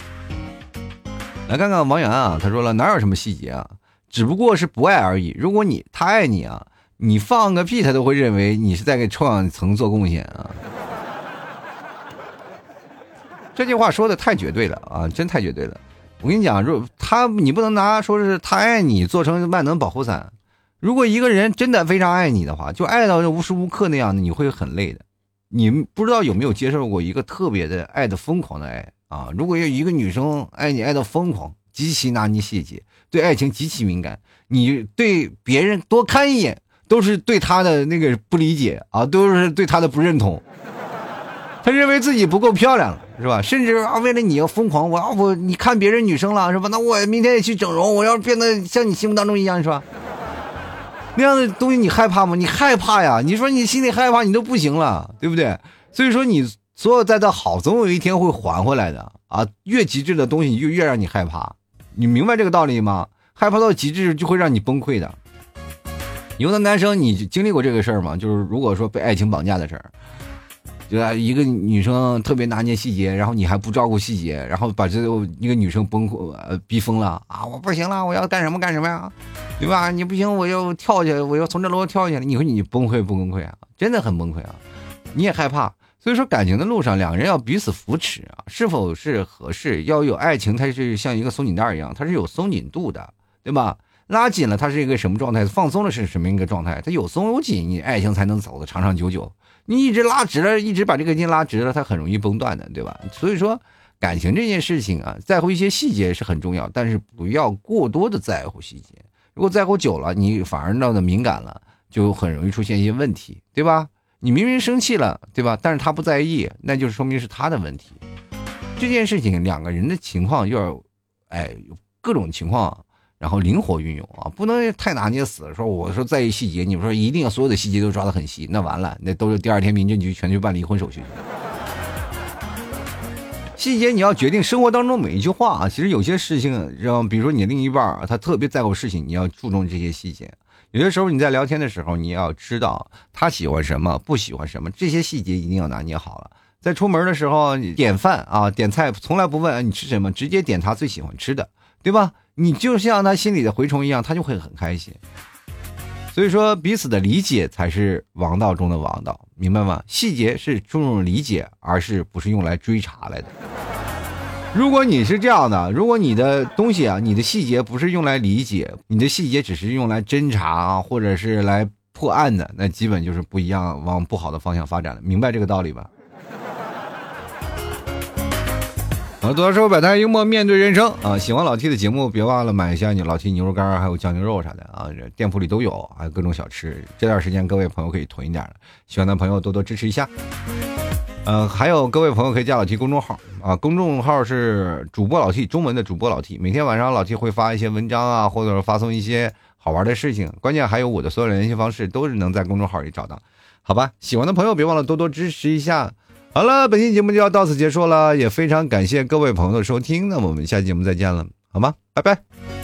来看看王源啊，他说了哪有什么细节啊，只不过是不爱而已。如果你他爱你啊，你放个屁他都会认为你是在给臭氧层做贡献啊。这句话说的太绝对了啊，真太绝对了！我跟你讲，如果他你不能拿说是他爱你做成万能保护伞。如果一个人真的非常爱你的话，就爱到无时无刻那样的，你会很累的。你不知道有没有接受过一个特别的爱的疯狂的爱啊？如果有一个女生爱你爱到疯狂，极其拿捏细节，对爱情极其敏感，你对别人多看一眼都是对她的那个不理解啊，都是对她的不认同。他认为自己不够漂亮了，是吧？甚至啊，为了你要疯狂，我要我你看别人女生了，是吧？那我明天也去整容，我要变得像你心目当中一样，是吧？那样的东西你害怕吗？你害怕呀！你说你心里害怕，你都不行了，对不对？所以说你所有再的好，总有一天会还回来的啊！越极致的东西就越让你害怕，你明白这个道理吗？害怕到极致就会让你崩溃的。有的男生，你经历过这个事儿吗？就是如果说被爱情绑架的事儿。对啊，一个女生特别拿捏细节，然后你还不照顾细节，然后把这一个女生崩溃呃逼疯了啊！我不行了，我要干什么干什么呀？对吧？你不行，我要跳下，我要从这楼跳下来。你说你崩溃不崩溃啊？真的很崩溃啊！你也害怕，所以说感情的路上，两个人要彼此扶持啊，是否是合适？要有爱情，它是像一个松紧带一样，它是有松紧度的，对吧？拉紧了，它是一个什么状态？放松了是什么一个状态？它有松有紧，你爱情才能走得长长久久。你一直拉直了，一直把这个筋拉直了，它很容易崩断的，对吧？所以说，感情这件事情啊，在乎一些细节是很重要，但是不要过多的在乎细节。如果在乎久了，你反而闹得敏感了，就很容易出现一些问题，对吧？你明明生气了，对吧？但是他不在意，那就说明是他的问题。这件事情两个人的情况要，哎，各种情况。然后灵活运用啊，不能太拿捏死。说我说在意细节，你们说一定要所有的细节都抓得很细，那完了，那都是第二天民政局全去办离婚手续。细节你要决定生活当中每一句话啊，其实有些事情让，比如说你另一半他特别在乎事情，你要注重这些细节。有些时候你在聊天的时候，你要知道他喜欢什么，不喜欢什么，这些细节一定要拿捏好了。在出门的时候点饭啊，点菜从来不问你吃什么，直接点他最喜欢吃的，对吧？你就像他心里的蛔虫一样，他就会很开心。所以说，彼此的理解才是王道中的王道，明白吗？细节是注重理解，而是不是用来追查来的。如果你是这样的，如果你的东西啊，你的细节不是用来理解，你的细节只是用来侦查啊，或者是来破案的，那基本就是不一样，往不好的方向发展了。明白这个道理吧？好，多说百态幽默面对人生啊！喜欢老 T 的节目，别忘了买一下你老 T 牛肉干还有酱牛肉啥的啊！店铺里都有，还有各种小吃。这段时间各位朋友可以囤一点喜欢的朋友多多支持一下。嗯，还有各位朋友可以加老 T 公众号啊，公众号是主播老 T，中文的主播老 T。每天晚上老 T 会发一些文章啊，或者发送一些好玩的事情。关键还有我的所有联系方式都是能在公众号里找到，好吧？喜欢的朋友别忘了多多支持一下。好了，本期节目就要到此结束了，也非常感谢各位朋友的收听，那我们下期节目再见了，好吗？拜拜。